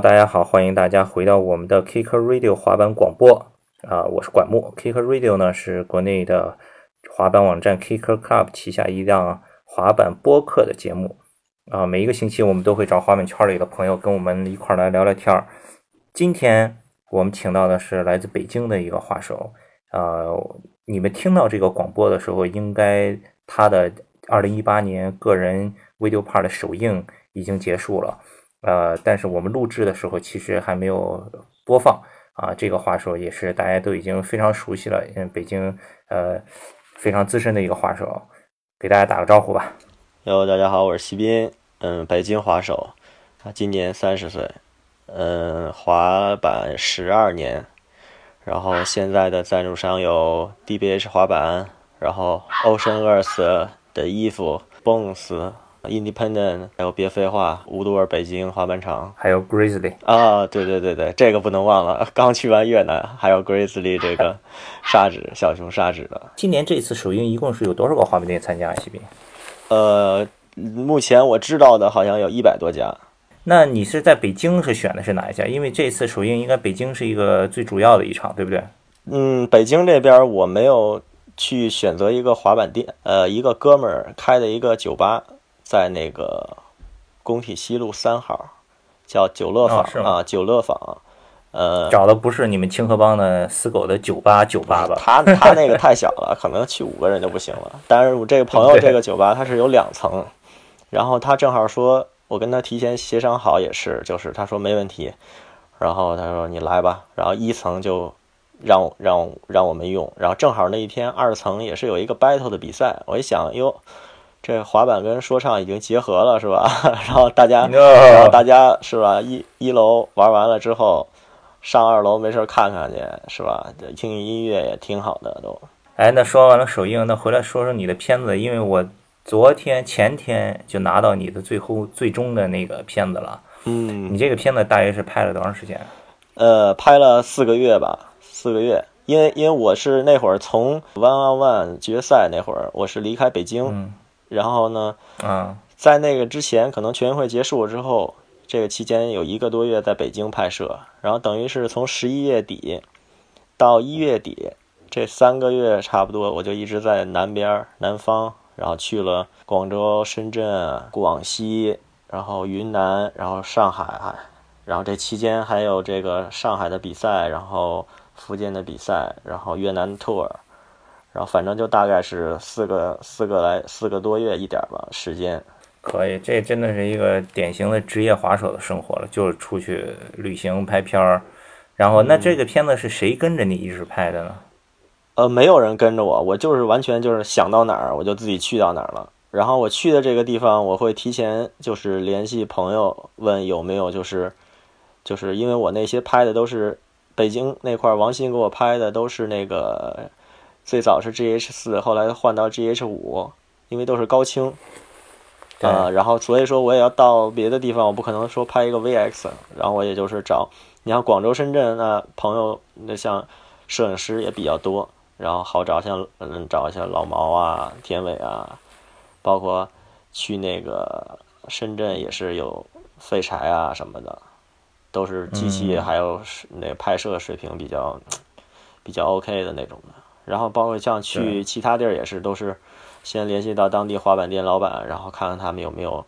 大家好，欢迎大家回到我们的 Kicker Radio 滑板广播啊，我是管木。Kicker Radio 呢是国内的滑板网站 Kicker Club 旗下一档滑板播客的节目啊。每一个星期我们都会找滑板圈里的朋友跟我们一块儿来聊聊天儿。今天我们请到的是来自北京的一个滑手，呃，你们听到这个广播的时候，应该他的二零一八年个人 Video Part 的首映已经结束了。呃，但是我们录制的时候其实还没有播放啊。这个话手也是大家都已经非常熟悉了，因为北京呃非常资深的一个滑手，给大家打个招呼吧。Hello，，大家好，我是西斌，嗯，北京滑手，啊，今年三十岁，嗯，滑板十二年，然后现在的赞助商有 DBH 滑板，然后 Ocean Earth 的衣服，Bones。Independent，还有别废话，乌多尔北京滑板场，还有 Grizzly 啊，对对对对，这个不能忘了。刚去完越南，还有 Grizzly 这个 砂纸小熊砂纸的。今年这次首映一共是有多少个滑板店参加？西宾？呃，目前我知道的好像有一百多家。那你是在北京是选的是哪一家？因为这次首映应该北京是一个最主要的一场，对不对？嗯，北京这边我没有去选择一个滑板店，呃，一个哥们儿开的一个酒吧。在那个工体西路三号，叫九乐坊啊，九乐坊，呃，找的不是你们清河帮的死狗的酒吧酒吧吧？他他那个太小了，可能去五个人就不行了。但是我这个朋友这个酒吧他是有两层，然后他正好说，我跟他提前协商好也是，就是他说没问题，然后他说你来吧，然后一层就让让让我们用，然后正好那一天二层也是有一个 battle 的比赛，我一想哟。这滑板跟说唱已经结合了，是吧？然后大家，然后大家是吧？一一楼玩完了之后，上二楼没事看看去，是吧？听音乐也挺好的都。哎，那说完了首映，那回来说说你的片子，因为我昨天前天就拿到你的最后最终的那个片子了。嗯，你这个片子大约是拍了多长时间？呃，拍了四个月吧，四个月。因为因为我是那会儿从 One on One 决赛那会儿，我是离开北京。然后呢？嗯，在那个之前，可能全运会结束之后，这个期间有一个多月在北京拍摄，然后等于是从十一月底到一月底这三个月差不多，我就一直在南边南方，然后去了广州、深圳、广西，然后云南，然后上海，然后这期间还有这个上海的比赛，然后福建的比赛，然后越南 tour。然后反正就大概是四个四个来四个多月一点吧时间，可以，这真的是一个典型的职业滑手的生活了，就是出去旅行拍片儿。然后那这个片子是谁跟着你一直拍的呢？呃，没有人跟着我，我就是完全就是想到哪儿我就自己去到哪儿了。然后我去的这个地方，我会提前就是联系朋友问有没有就是就是因为我那些拍的都是北京那块王鑫给我拍的都是那个。最早是 G H 四，后来换到 G H 五，因为都是高清，啊，然后所以说我也要到别的地方，我不可能说拍一个 V X，然后我也就是找，你像广州、深圳那朋友，那像摄影师也比较多，然后好找，像嗯找一下老毛啊、田伟啊，包括去那个深圳也是有废柴啊什么的，都是机器还有那拍摄水平比较比较 OK 的那种的。然后包括像去其他地儿也是，都是先联系到当地滑板店老板，然后看看他们有没有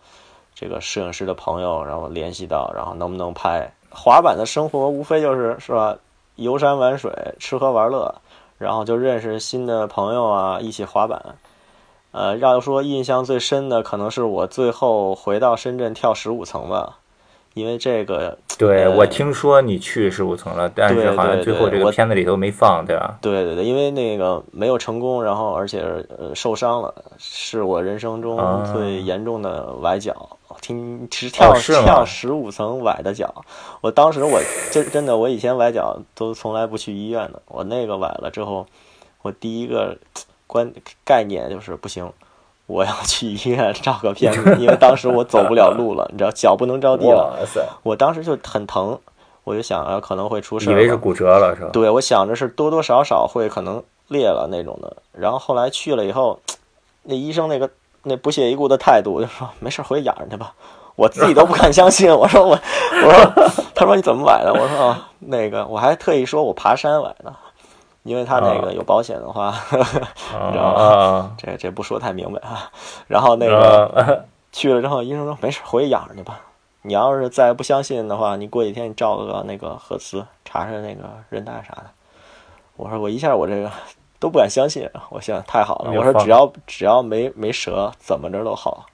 这个摄影师的朋友，然后联系到，然后能不能拍。滑板的生活无非就是是吧，游山玩水，吃喝玩乐，然后就认识新的朋友啊，一起滑板。呃，要说印象最深的，可能是我最后回到深圳跳十五层吧。因为这个，对我听说你去十五层了，但是好像最后这个片子里头没放，对吧？对对对，因为那个没有成功，然后而且呃受伤了，是我人生中最严重的崴脚。听是跳跳十五层崴的脚，我当时我真真的我以前崴脚都从来不去医院的，我那个崴了之后，我第一个 观概念就是不行。我要去医院照个片子，因为当时我走不了路了，你知道脚不能着地了。我当时就很疼，我就想啊可能会出事。以为是骨折了是吧？对，我想着是多多少少会可能裂了那种的。然后后来去了以后，那医生那个那不屑一顾的态度就说没事回养着去吧。我自己都不敢相信。我说我，我说，他说你怎么崴的？我说啊，那个我还特意说我爬山崴的，因为他那个有保险的话，你知道吧？这这不说太明白啊。然后那个 去了之后，医生说没事，回去养着去吧。你要是再不相信的话，你过几天你照个那个核磁，查查那个韧带啥的。我说我一下我这个都不敢相信，我想太好了。我说只要只要没没折，怎么着都好。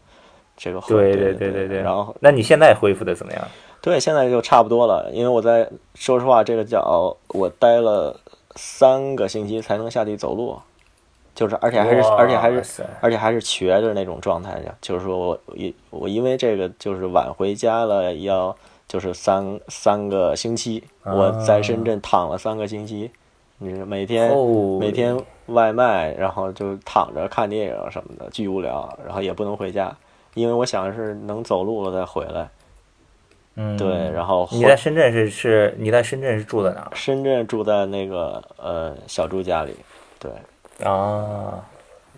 这个对对对对对。然后那你现在恢复的怎么样？对，现在就差不多了。因为我在说实话，这个脚我待了三个星期才能下地走路，就是而且还是而且还是而且还是瘸着那种状态的。就是说我一我因为这个就是晚回家了，要就是三三个星期，我在深圳躺了三个星期。你每天每天外卖，然后就躺着看电影什么的，巨无聊。然后也不能回家，因为我想是能走路了再回来。嗯，对。然后你在深圳是是？你在深圳是住在哪？深圳住在那个呃小朱家里。对。啊。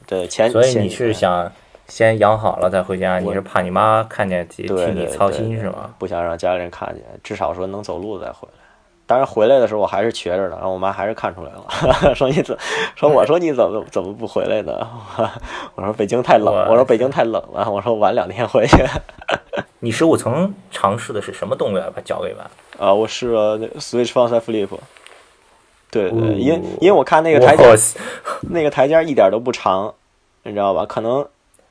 对，前所以你是想先养好了再回家？你是怕你妈看见替你操心是吗？不想让家里人看见，至少说能走路再回来。当然回来的时候我还是瘸着的，然后我妈还是看出来了，说你怎说我说你怎么怎么不回来呢？我说北京太冷，我说北京太冷了，我说晚两天回去。你十五层尝试的是什么动作把脚给崴？啊，我试了 switch frontside flip。对对，因为因为我看那个台阶，那个台阶一点都不长，你知道吧？可能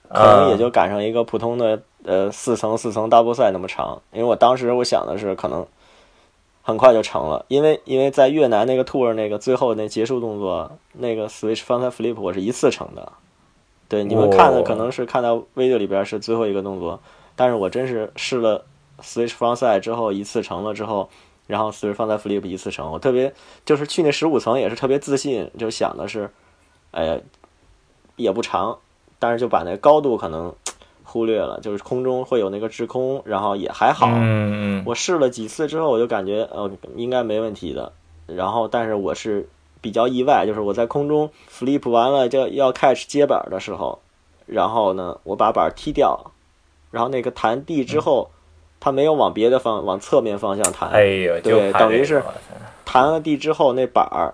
可能也就赶上一个普通的呃四层四层 double side 那么长。因为我当时我想的是可能。很快就成了，因为因为在越南那个 tour 那个最后那结束动作那个 switch frontside flip 我是一次成的，对你们看的可能是看到 video 里边是最后一个动作，但是我真是试了 switch frontside 之后一次成了之后，然后 switch frontside flip 一次成，我特别就是去那十五层也是特别自信，就想的是，哎呀也不长，但是就把那高度可能。忽略了，就是空中会有那个滞空，然后也还好。嗯我试了几次之后，我就感觉呃应该没问题的。然后，但是我是比较意外，就是我在空中 flip 完了就要 catch 接板的时候，然后呢我把板踢掉，然后那个弹地之后，它没有往别的方往侧面方向弹。哎呦，对，等于是弹了地之后那板儿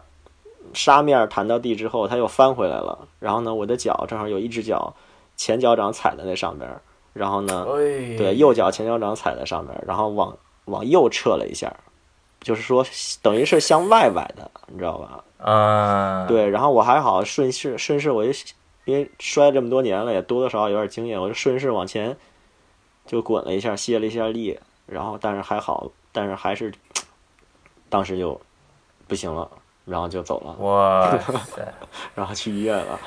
沙面弹到地之后，它又翻回来了。然后呢，我的脚正好有一只脚。前脚掌踩在那上边，然后呢，对，右脚前脚掌踩在上边，然后往往右撤了一下，就是说等于是向外崴的，你知道吧？啊，对，然后我还好顺势顺势，我就因为摔这么多年了，也多多少少有点经验，我就顺势往前就滚了一下，卸了一下力，然后但是还好，但是还是当时就不行了，然后就走了。哇 塞！然后去医院了。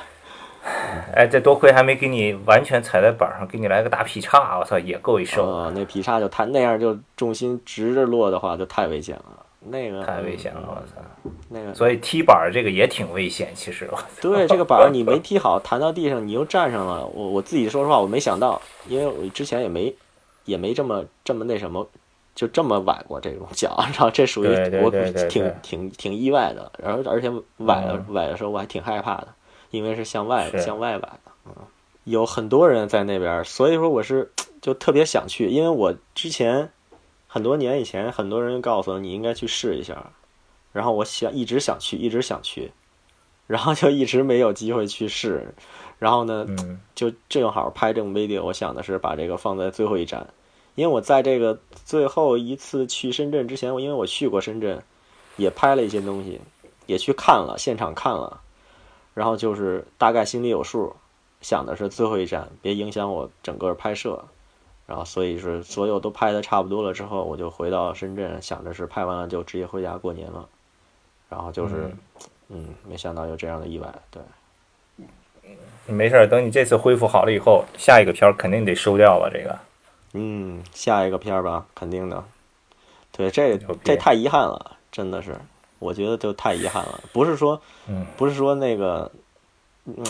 哎，这多亏还没给你完全踩在板上，给你来个大劈叉，我操，也够一！那劈叉就太那样，就重心直着落的话，就太危险了。那个太危险了，我操！那个，所以踢板这个也挺危险，其实。对，这个板你没踢好，弹到地上，你又站上了。我我自己说实话，我没想到，因为我之前也没也没这么这么那什么，就这么崴过这种脚，然后这属于我挺挺挺意外的。然后而且崴了崴的时候，我还挺害怕的。因为是向外向外来的，嗯，有很多人在那边，所以说我是 就特别想去，因为我之前很多年以前，很多人告诉我你应该去试一下，然后我想一直想去，一直想去，然后就一直没有机会去试，然后呢，就正好拍这种 video，我想的是把这个放在最后一站，因为我在这个最后一次去深圳之前，我因为我去过深圳，也拍了一些东西，也去看了现场看了。然后就是大概心里有数，想的是最后一站，别影响我整个拍摄。然后所以是所有都拍的差不多了之后，我就回到深圳，想着是拍完了就直接回家过年了。然后就是，嗯，没想到有这样的意外。对，没事儿，等你这次恢复好了以后，下一个片儿肯定得收掉吧。这个，嗯，下一个片儿吧，肯定的。对，这这太遗憾了，真的是。我觉得就太遗憾了，不是说，不是说那个，嗯，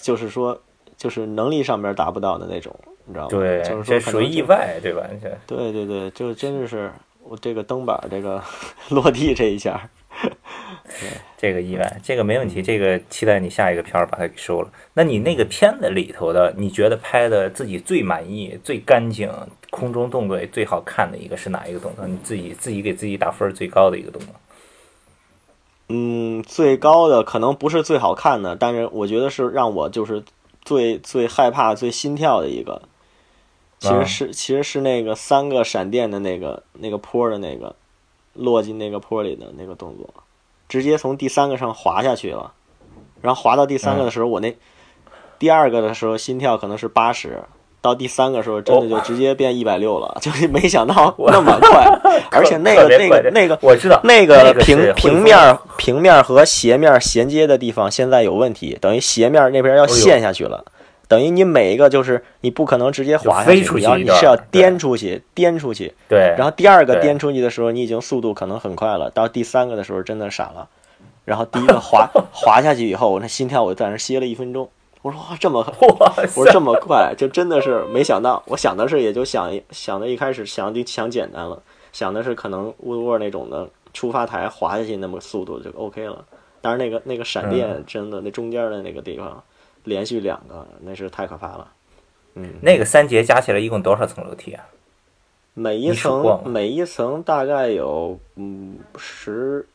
就是说，就是能力上面达不到的那种，你知道吗？对，就是说属于意外，对吧？对对对，就真的是我这个蹬板这个 落地这一下，这个意外，这个没问题，这个期待你下一个片儿把它给收了。那你那个片子里头的，你觉得拍的自己最满意、最干净、空中动作也最好看的一个是哪一个动作？你自己自己给自己打分最高的一个动作？嗯，最高的可能不是最好看的，但是我觉得是让我就是最最害怕、最心跳的一个。其实是、其实是那个三个闪电的那个那个坡的那个落进那个坡里的那个动作，直接从第三个上滑下去了，然后滑到第三个的时候，我那第二个的时候心跳可能是八十，到第三个时候真的就直接变一百六了，就是没想到那么快，而且那个那个那个我知道那个平平面平面和斜面衔接的地方现在有问题，等于斜面那边要陷下去了。等于你每一个就是你不可能直接滑下去，你要你是要颠出去，颠出去。对，然后第二个颠出去的时候，你已经速度可能很快了，到第三个的时候真的傻了。然后第一个滑 滑下去以后，我那心跳我在那歇了一分钟。我说哇这么我说这么快，就真的是没想到。我想的是也就想想的一开始想就想简单了，想的是可能乌托那种的出发台滑下去那么速度就 OK 了。但是那个那个闪电真的那中间的那个地方连续两个，那是太可怕了。嗯，那个三节加起来一共多少层楼梯啊？每一层每一层大概有嗯十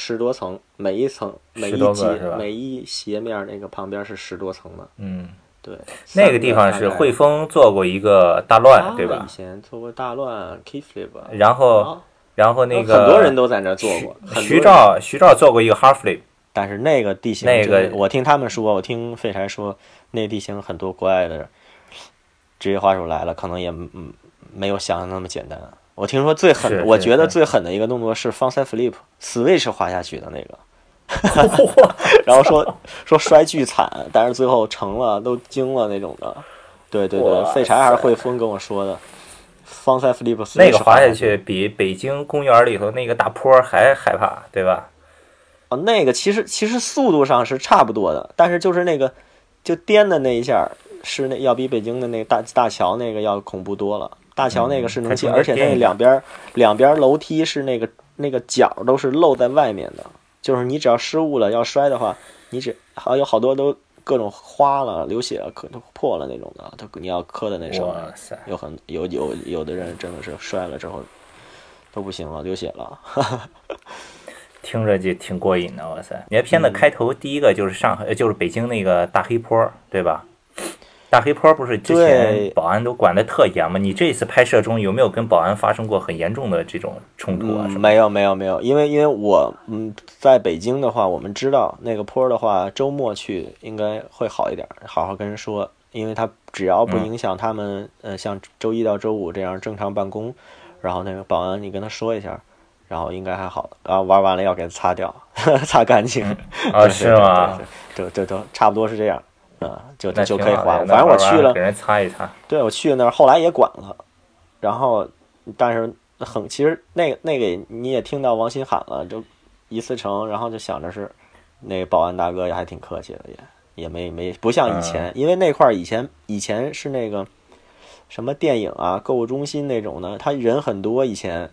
十多层，每一层每一节每一斜面那个旁边是十多层的，嗯，对。那个地方是汇丰做过一个大乱，对吧以？前做过大乱 k i f l i p 然后啊然后那个很多人都在那做过，徐人照徐照做过一个 half flip，但是那个地形那个我听他们说，我听废柴说，那地形很多国外的职业滑手来了，可能也嗯没有想象那么简单。我听说最狠我觉得最狠的一个动作是方 side flip，switch 滑下去的那个。然后说说摔巨惨，但是最后成了，都惊了那种的。对对对哇，废柴还是汇丰跟我说的，方 side flip 那个 switch 滑下下去比北京公园里头那个大坡还害怕，对吧？哦，那个其实其实速度上是差不多的，但是就是那个就颠的那一下是那要比北京的那个大大桥那个要恐怖多了。大桥那个是能进，嗯它中间而且那两边两边楼梯是那个那个角都是露在外面的，就是你只要失误了要摔的话，你只还有好多都各种花了、流血了、磕都破了那种的，都你要磕的那上面哇。塞！有很有有有的人真的是摔了之后都不行了，流血了。听着就挺过瘾的，哇塞！你看片子开头第一个就是上海，呃就是北京那个大黑坡，对吧？大黑坡不是之前保安都管得特严吗？你这次拍摄中有没有跟保安发生过很严重的这种冲突啊？嗯，没有没有没有，因为因为我嗯在北京的话，我们知道那个坡儿的话，周末去应该会好一点，好好跟人说，因为他只要不嗯影响他们，呃，像周一到周五这样正常办公，然后那个保安你跟他说一下，然后应该还好，然后玩完了要给他擦掉，擦干净，啊，对是吗？？对对对，差不多是这样，啊，就那就可以滑。挺好的那反正我去了给，人擦一擦。对，我去那儿，后来也管了，然后但是很其实那个那个你也听到王鑫喊了，就一次成，然后就想着是那个保安大哥也还挺客气的，也也没没不像以前，因为那块儿以前以前是那个什么电影啊、购物中心那种的，他人很多，以前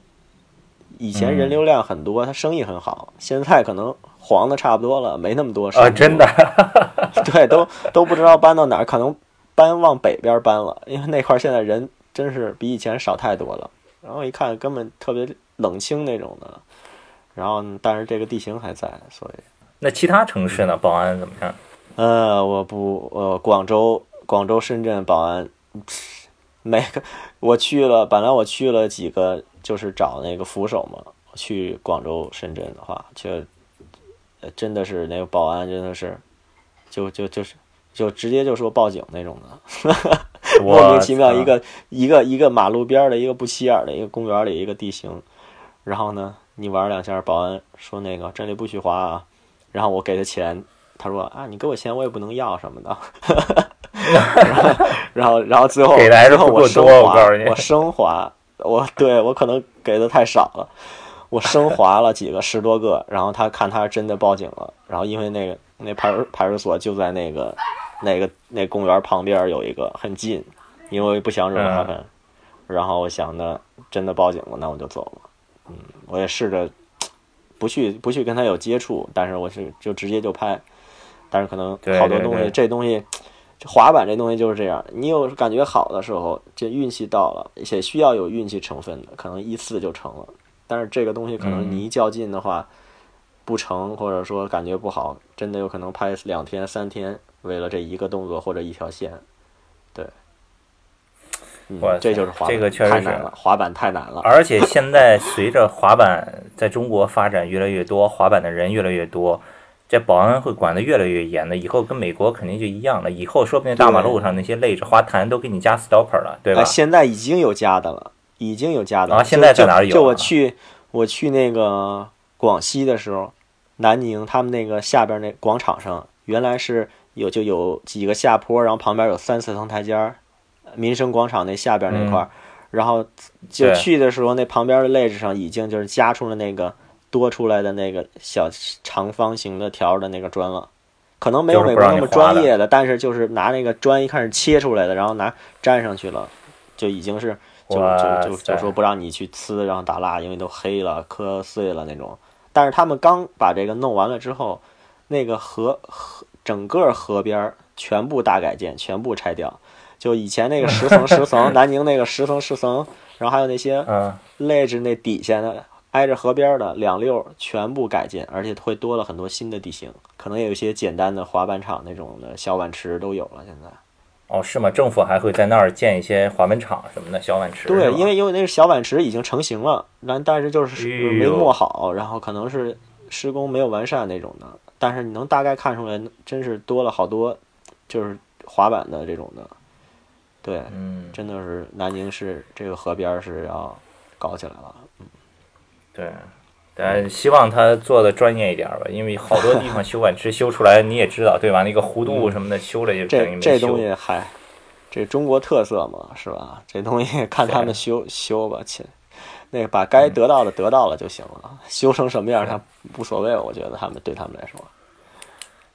以前人流量很多，他生意很好，现在可能黄的差不多了，没那么多生意啊，真的，对，都都不知道搬到哪儿，可能搬往北边搬了，因为那块现在人真是比以前少太多了。然后一看，根本特别冷清那种的。然后，但是这个地形还在，所以，那其他城市呢？保安怎么样？呃，我不，呃，广州、广州、深圳保安，每个我去了，本来我去了几个，就是找那个扶手嘛。去广州、深圳的话，就呃真的是那个保安真的是，就就就是就直接就说报警那种的。莫名其妙一个一个一个马路边儿的一个不起眼儿的一个公园里一个地形，然后呢，你玩两下，保安说那个这里不许滑啊，然后我给他钱，他说啊你给我钱我也不能要什么的，然后然后然后最后给的还是最后我升不够多我华告诉你我升华，我对我可能给的太少了。我升华了几个十多个，然后他看他真的报警了，然后因为那个那派出派出所就在那个那个那公园旁边有一个很近，因为不想惹麻烦，然后我想的真的报警了，那我就走了。嗯，我也试着不去不去跟他有接触，但是我是就直接就拍，但是可能好多东西，这东西，这滑板这东西就是这样，你有感觉好的时候，这运气到了，且需要有运气成分的，可能一次就成了，但是这个东西可能嗯你一较劲的话。不成，或者说感觉不好，真的有可能拍两天三天，为了这一个动作或者一条线，对，嗯，这就是滑板，这个确实是太难了，滑板太难了。而且现在随着滑板在中国发展越来越多，滑板的人越来越多，这保安会管得越来越严的。以后跟美国肯定就一样了，以后说不定大马路上那些累着花坛都给你加 stopper 了，对吧？啊，现在已经有加的了，已经有加的了。啊现在在就哪儿有就我啊去我去那个广西的时候，南宁他们那个下边那广场上，原来是有就有几个下坡，然后旁边有三四层台阶儿，民生广场那下边那块儿，然后就去的时候，那旁边的位置上已经就是加出了那个多出来的那个小长方形的条的那个砖了。可能没有美国那么专业的，但是就是拿那个砖一开始切出来的，然后拿粘上去了，就已经是就就就就说不让你去呲，然后打蜡，因为都黑了、磕碎了那种。但是他们刚把这个弄完了之后，那个河河整个河边全部大改建，全部拆掉。就以前那个 十层十层，南宁那个十层十层，然后还有那些嗯，ledge 那底下的挨着河边的两溜全部改建，而且会多了很多新的地形，可能也有一些简单的滑板场那种的小碗池都有了。现在哦，是吗？政府还会在那儿建一些滑板场什么的小碗池，对，因为因为那个小碗池已经成型了，但但是就是没磨好，然后可能是施工没有完善那种的，但是你能大概看出来，真是多了好多，就是滑板的这种的，对，嗯，真的是南宁市这个河边是要搞起来了。对。但希望他做的专业一点吧，因为好多地方 修管池修出来你也知道，对吧？那个弧度什么的修了也等于这这。东西嗨，这中国特色嘛，是吧？这东西 看他们修修吧，亲，那个把该得到的得到了就行了，修成什么样他无所谓，我觉得他们对他们来说，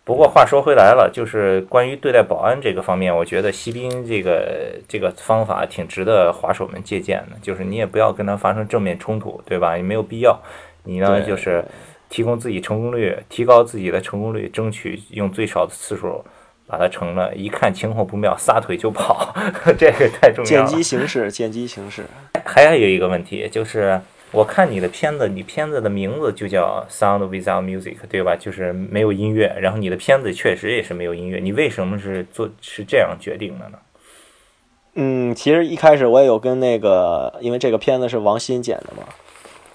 不过话说回来了，就是关于对待保安这个方面，我觉得锡兵这个这个方法挺值得滑手们借鉴的。就是你也不要跟他发生正面冲突，对吧？也没有必要。你呢，就是提供自己成功率，提高自己的成功率，争取用最少的次数把它成了。一看情况不妙，撒腿就跑，这个太重要了。见机行事，见机行事。还有一个问题就是，我看你的片子，你片子的名字就叫 Sound Without Music，对吧？就是没有音乐。然后你的片子确实也是没有音乐，你为什么是做是这样决定的呢？嗯，其实一开始我也有跟那个，因为这个片子是王鑫剪的嘛，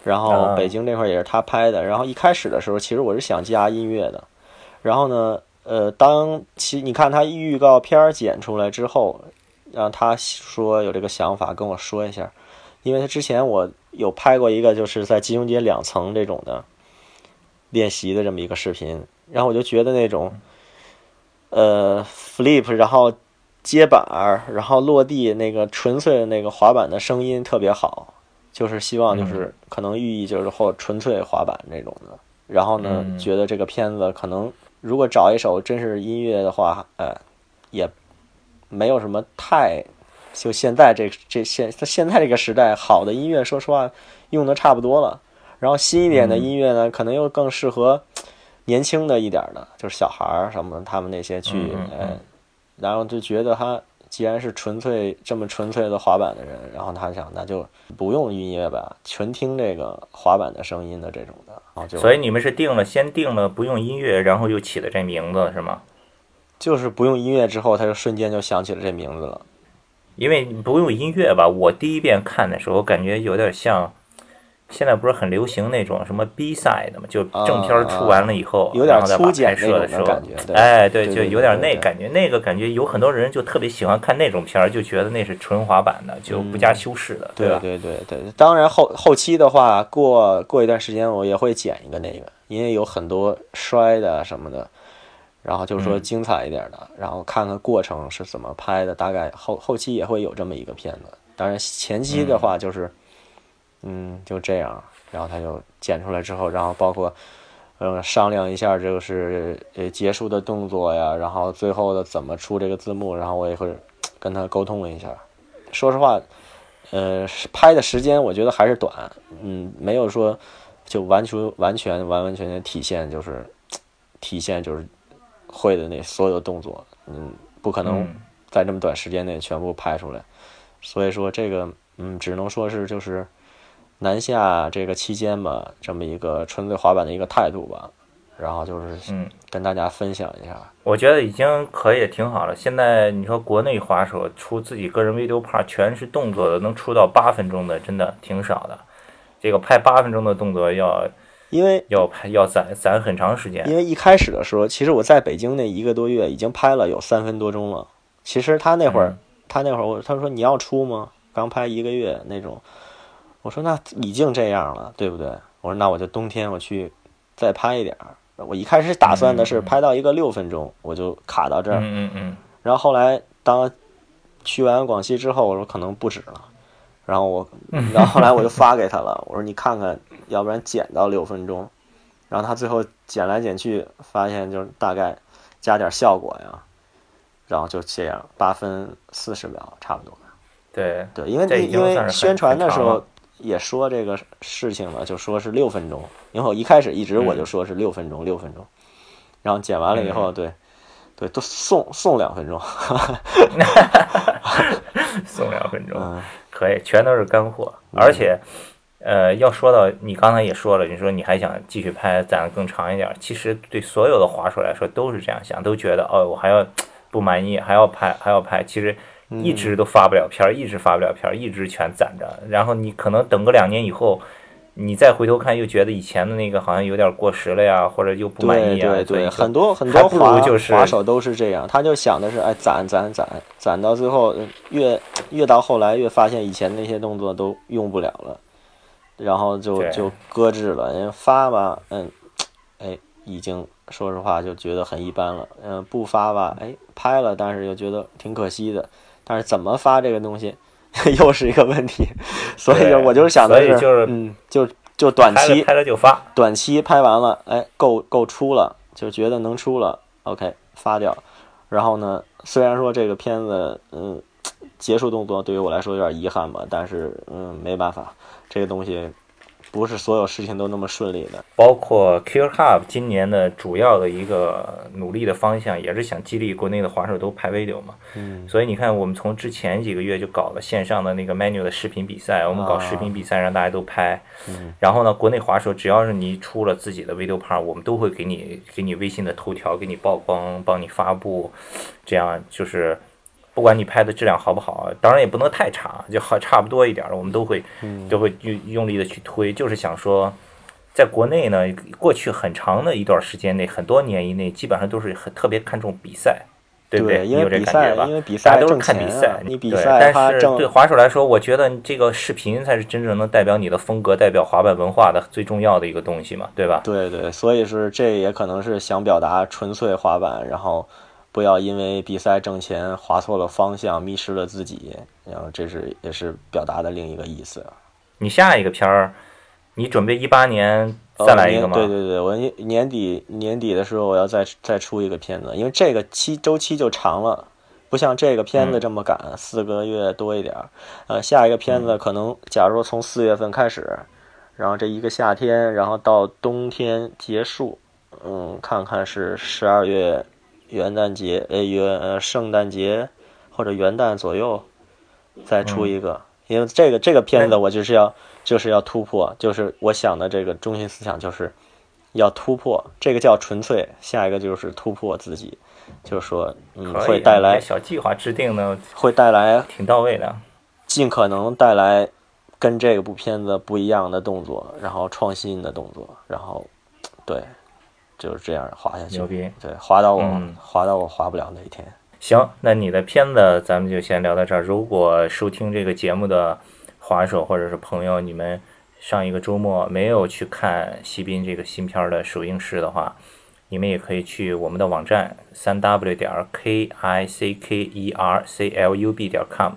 然后啊北京这块也是他拍的。然后一开始的时候，其实我是想加音乐的。然后呢，呃，当其你看他预告片剪出来之后，让他说有这个想法跟我说一下，因为他之前我有拍过一个就是在金融街两层这种的练习的这么一个视频，然后我就觉得那种呃 flip，然后接板儿，然后落地那个纯粹的那个滑板的声音特别好，就是希望就是可能寓意就是或纯粹滑板那种的。然后呢，嗯觉得这个片子可能如果找一首真是音乐的话，呃，也没有什么太就现在这这现现在这个时代，好的音乐说实话用的差不多了。然后新一点的嗯音乐呢，可能又更适合年轻的一点的，就是小孩儿什么他们那些去然后就觉得他既然是纯粹这么纯粹的滑板的人，然后他想那就不用音乐吧，纯听这个滑板的声音的这种的，然后就所以你们是定了先定了不用音乐，然后又起了这名字是吗？就是不用音乐之后，他就瞬间就想起了这名字了。因为不用音乐吧，我第一遍看的时候感觉有点像，现在不是很流行那种什么 B side 的嘛，就正片儿出完了以后，有点然后再把粗剪拍摄的时候哎，对，就有点那感觉，那个感觉有很多人就特别喜欢看那种片儿，就觉得那是纯滑板的，就不加修饰的，吧？对对对对，当然后后期的话，过过一段时间我也会剪一个那个，因为有很多摔的什么的，然后就是说嗯精彩一点的，然后看看过程是怎么拍的，大概后后期也会有这么一个片子。当然前期的话就是，嗯，就这样，然后他就剪出来之后，然后包括。嗯，商量一下就是呃结束的动作呀，然后最后的怎么出这个字幕，然后我也会跟他沟通了一下。说实话，呃，拍的时间我觉得还是短，嗯，没有说就完全完全完完全全体现就是体现就是会的那所有的动作，嗯，不可能嗯在这么短时间内全部拍出来，所以说这个嗯，只能说是就是南下这个期间吧，这么一个纯粹滑板的一个态度吧，然后就是嗯，跟大家分享一下。我觉得已经可以挺好了。现在你说国内滑手出自己个人 video part 全是动作的，能出到八分钟的，真的挺少的。这个拍八分钟的动作要因为要拍要攒攒很长时间。因为一开始的时候，其实我在北京那一个多月已经拍了有三分多钟了。其实他那会儿，嗯他那会儿我他说你要出吗？刚拍一个月那种，我说那已经这样了，对不对？我说那我就冬天我去再拍一点儿。我一开始打算的是拍到一个六分钟，我就卡到这儿。嗯嗯嗯，然后后来当去完广西之后，我说可能不止了。然后我，然后后来我就发给他了，我说你看看，要不然减到六分钟。然后他最后剪来剪去，发现就是大概加点效果呀，然后就这样，八分四十秒差不多。对，对，因为因为宣传的时候也说这个事情了，就说是六分钟。因为我一开始一直我就嗯说是六分钟，六分钟。然后剪完了以后，对，对，都送送两分钟。送两分钟。嗯，可以，全都是干货。而且，呃，要说到你刚才也说了，你说你还想继续拍，攒得更长一点儿。其实对所有的滑手来说都是这样想，都觉得哦，我还要不满意，还要拍，还要拍。其实一直都发不了片儿，一直发不了片儿，一直全攒着。然后你可能等个两年以后。你再回头看，又觉得以前的那个好像有点过时了呀，或者又不满意啊，对对很多很多滑就是滑手都是这样，他就想的是，哎，攒攒攒，攒到最后，嗯越越到后来越发现以前那些动作都用不了了，然后就就搁置了。人发吧，嗯，哎，已经说实话就觉得很一般了。嗯，不发吧，哎，拍了，但是又觉得挺可惜的。但是怎么发这个东西，又是一个问题。所以对我就是想的是嗯，就就短期拍了拍了就发。短期拍完了，哎，够够出了，就觉得能出了，OK，发掉。然后呢，虽然说这个片子，嗯，结束动作对于我来说有点遗憾吧，但是嗯，没办法，这个东西不是所有事情都那么顺利的。包括 Kill Hub 今年的主要的一个努力的方向，也是想激励国内的滑手都拍 video 嘛。嗯，所以你看，我们从之前几个月就搞了线上的那个 menu 的视频比赛，我们搞视频比赛让大家都拍。嗯然后呢，国内滑手只要是你出了自己的 video part，我们都会给你给你微信的头条，给你曝光，帮你发布，这样就是。不管你拍的质量好不好，当然也不能太差，就好差不多一点儿，我们都会嗯都会用用力的去推，就是想说，在国内呢，过去很长的一段时间内，很多年以内，基本上都是很特别看重比赛，对不对，你有这因为比感觉吧？赛，因为比大家都是看比赛啊，，你比对赛但是对滑手来说，我觉得这个视频才是真正能代表你的风格、代表滑板文化的最重要的一个东西嘛，对吧？对对，所以是这也可能是想表达纯粹滑板，然后不要因为比赛挣钱滑错了方向，迷失了自己，然后这是也是表达的另一个意思。你下一个片儿，你准备一八年再来一个吗？呃对对对，我年年底年底的时候我要再再出一个片子，因为这个期周期就长了，不像这个片子这么赶，四个月多一点儿。呃，下一个片子可能假如说从四月份开始，然后这一个夏天，然后到冬天结束，嗯，看看是十二月元旦节呃元呃圣诞节或者元旦左右再出一个，因为这个这个片子我就是要就是要突破，就是我想的这个中心思想就是要突破，这个叫纯粹，下一个就是突破自己，就是说嗯会带来小计划制定呢会带来挺到位的。尽可能带来跟这个部片子不一样的动作，然后创新的动作，然后对，就是这样滑下去牛。逼！对，滑到我、嗯滑到我滑不了那一天。行，那你的片子咱们就先聊到这儿。如果收听这个节目的滑手或者是朋友，你们上一个周末没有去看西滨这个新片儿的首映式的话，你们也可以去我们的网站三 w 点 k i c k e r c l u b 点 com，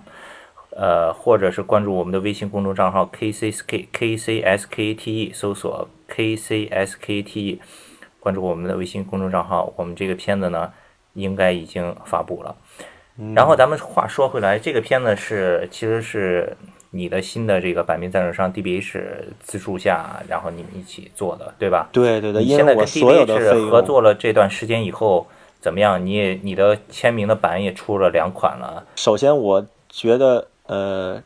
呃，或者是关注我们的微信公众账号 k c s k k c s k t e，搜索 k c s k t e，关注我们的微信公众账号。我们这个片子呢，应该已经发布了。然后咱们话说回来，这个片子是其实是你的新的这个版面赞助商 DBH 资助下，然后你们一起做的，对吧？对对对，现在跟因为我所有的费 DBH 合作了这段时间以后，怎么样？你也你的签名的版也出了两款了，首先，我觉得呃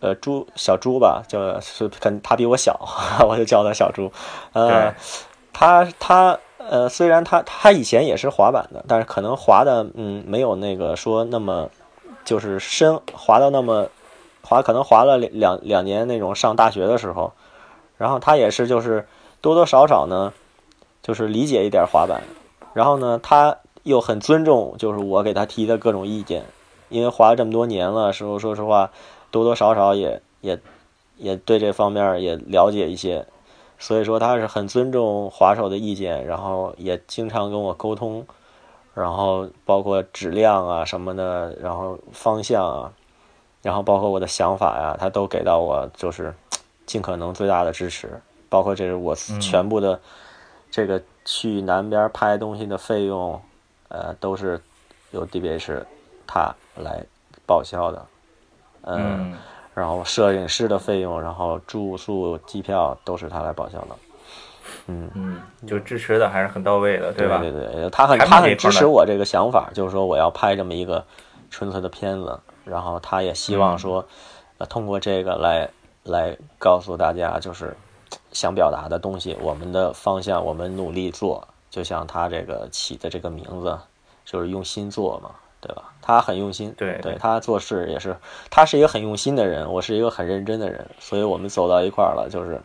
呃猪小猪吧，就是肯他比我小，我就叫他小猪。呃对，他他呃虽然他他以前也是滑板的，但是可能滑的嗯没有那个说那么就是深滑到那么滑，可能滑了两两两年那种上大学的时候，然后他也是就是多多少少呢，就是理解一点滑板，然后呢他又很尊重就是我给他提的各种意见。因为滑了这么多年了，时候说实话，多多少少也也也对这方面也了解一些，所以说他是很尊重滑手的意见，然后也经常跟我沟通，然后包括质量啊什么的，然后方向啊，然后包括我的想法呀、他都给到我，就是尽可能最大的支持，包括这是我全部的这个去南边拍东西的费用，呃，都是由 DBH 他来报销的，嗯，嗯然后摄影师的费用，然后住宿、机票都是他来报销的，嗯，嗯，就支持的还是很到位的，对吧？对对对，他很他很支持我这个想法，就是说我要拍这么一个纯粹的片子，然后他也希望说，呃，通过这个来来告诉大家，就是想表达的东西，我们的方向，我们努力做，就像他这个起的这个名字，就是用心做嘛，对吧？他很用心，对对他做事也是，他是一个很用心的人，我是一个很认真的人，所以我们走到一块儿了，就是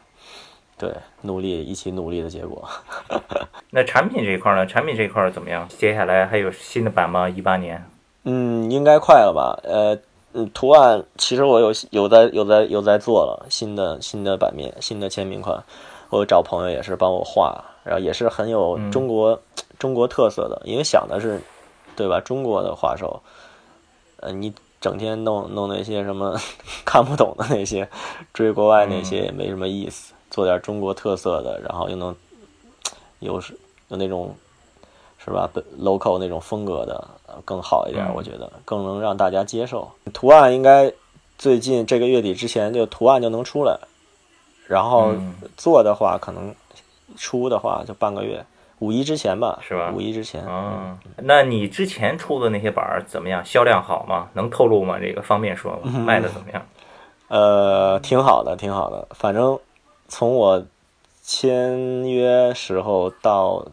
对努力一起努力的结果。那产品这一块呢？产品这一块怎么样？接下来还有新的版吗？一八年？嗯，应该快了吧？呃，嗯，图案其实我有有在有在有在做了新的新的版面，新的签名款，我找朋友也是帮我画，然后也是很有嗯中国、中国特色的，因为想的是，对吧？中国的画手，呃，你整天弄弄那些什么 看不懂的那些，追国外那些也没什么意思，做点中国特色的，然后又能有是有那种是吧本？local 那种风格的呃更好一点，嗯我觉得更能让大家接受。图案应该最近这个月底之前就图案就能出来，然后嗯做的话可能出的话就半个月，五一之前吧，是吧五一之前，嗯，那你之前出的那些板儿怎么样？销量好吗？能透露吗？这个方便说吗？嗯卖的怎么样？呃，挺好的，挺好的。反正从我签约时候到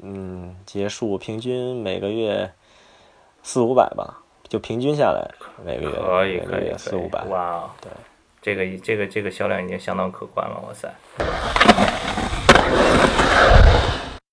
嗯结束，平均每个月四五百吧，就平均下来每个月可以，每个月可以，可以四五百。哇哦，对，这个这个这个销量已经相当可观了，哇塞！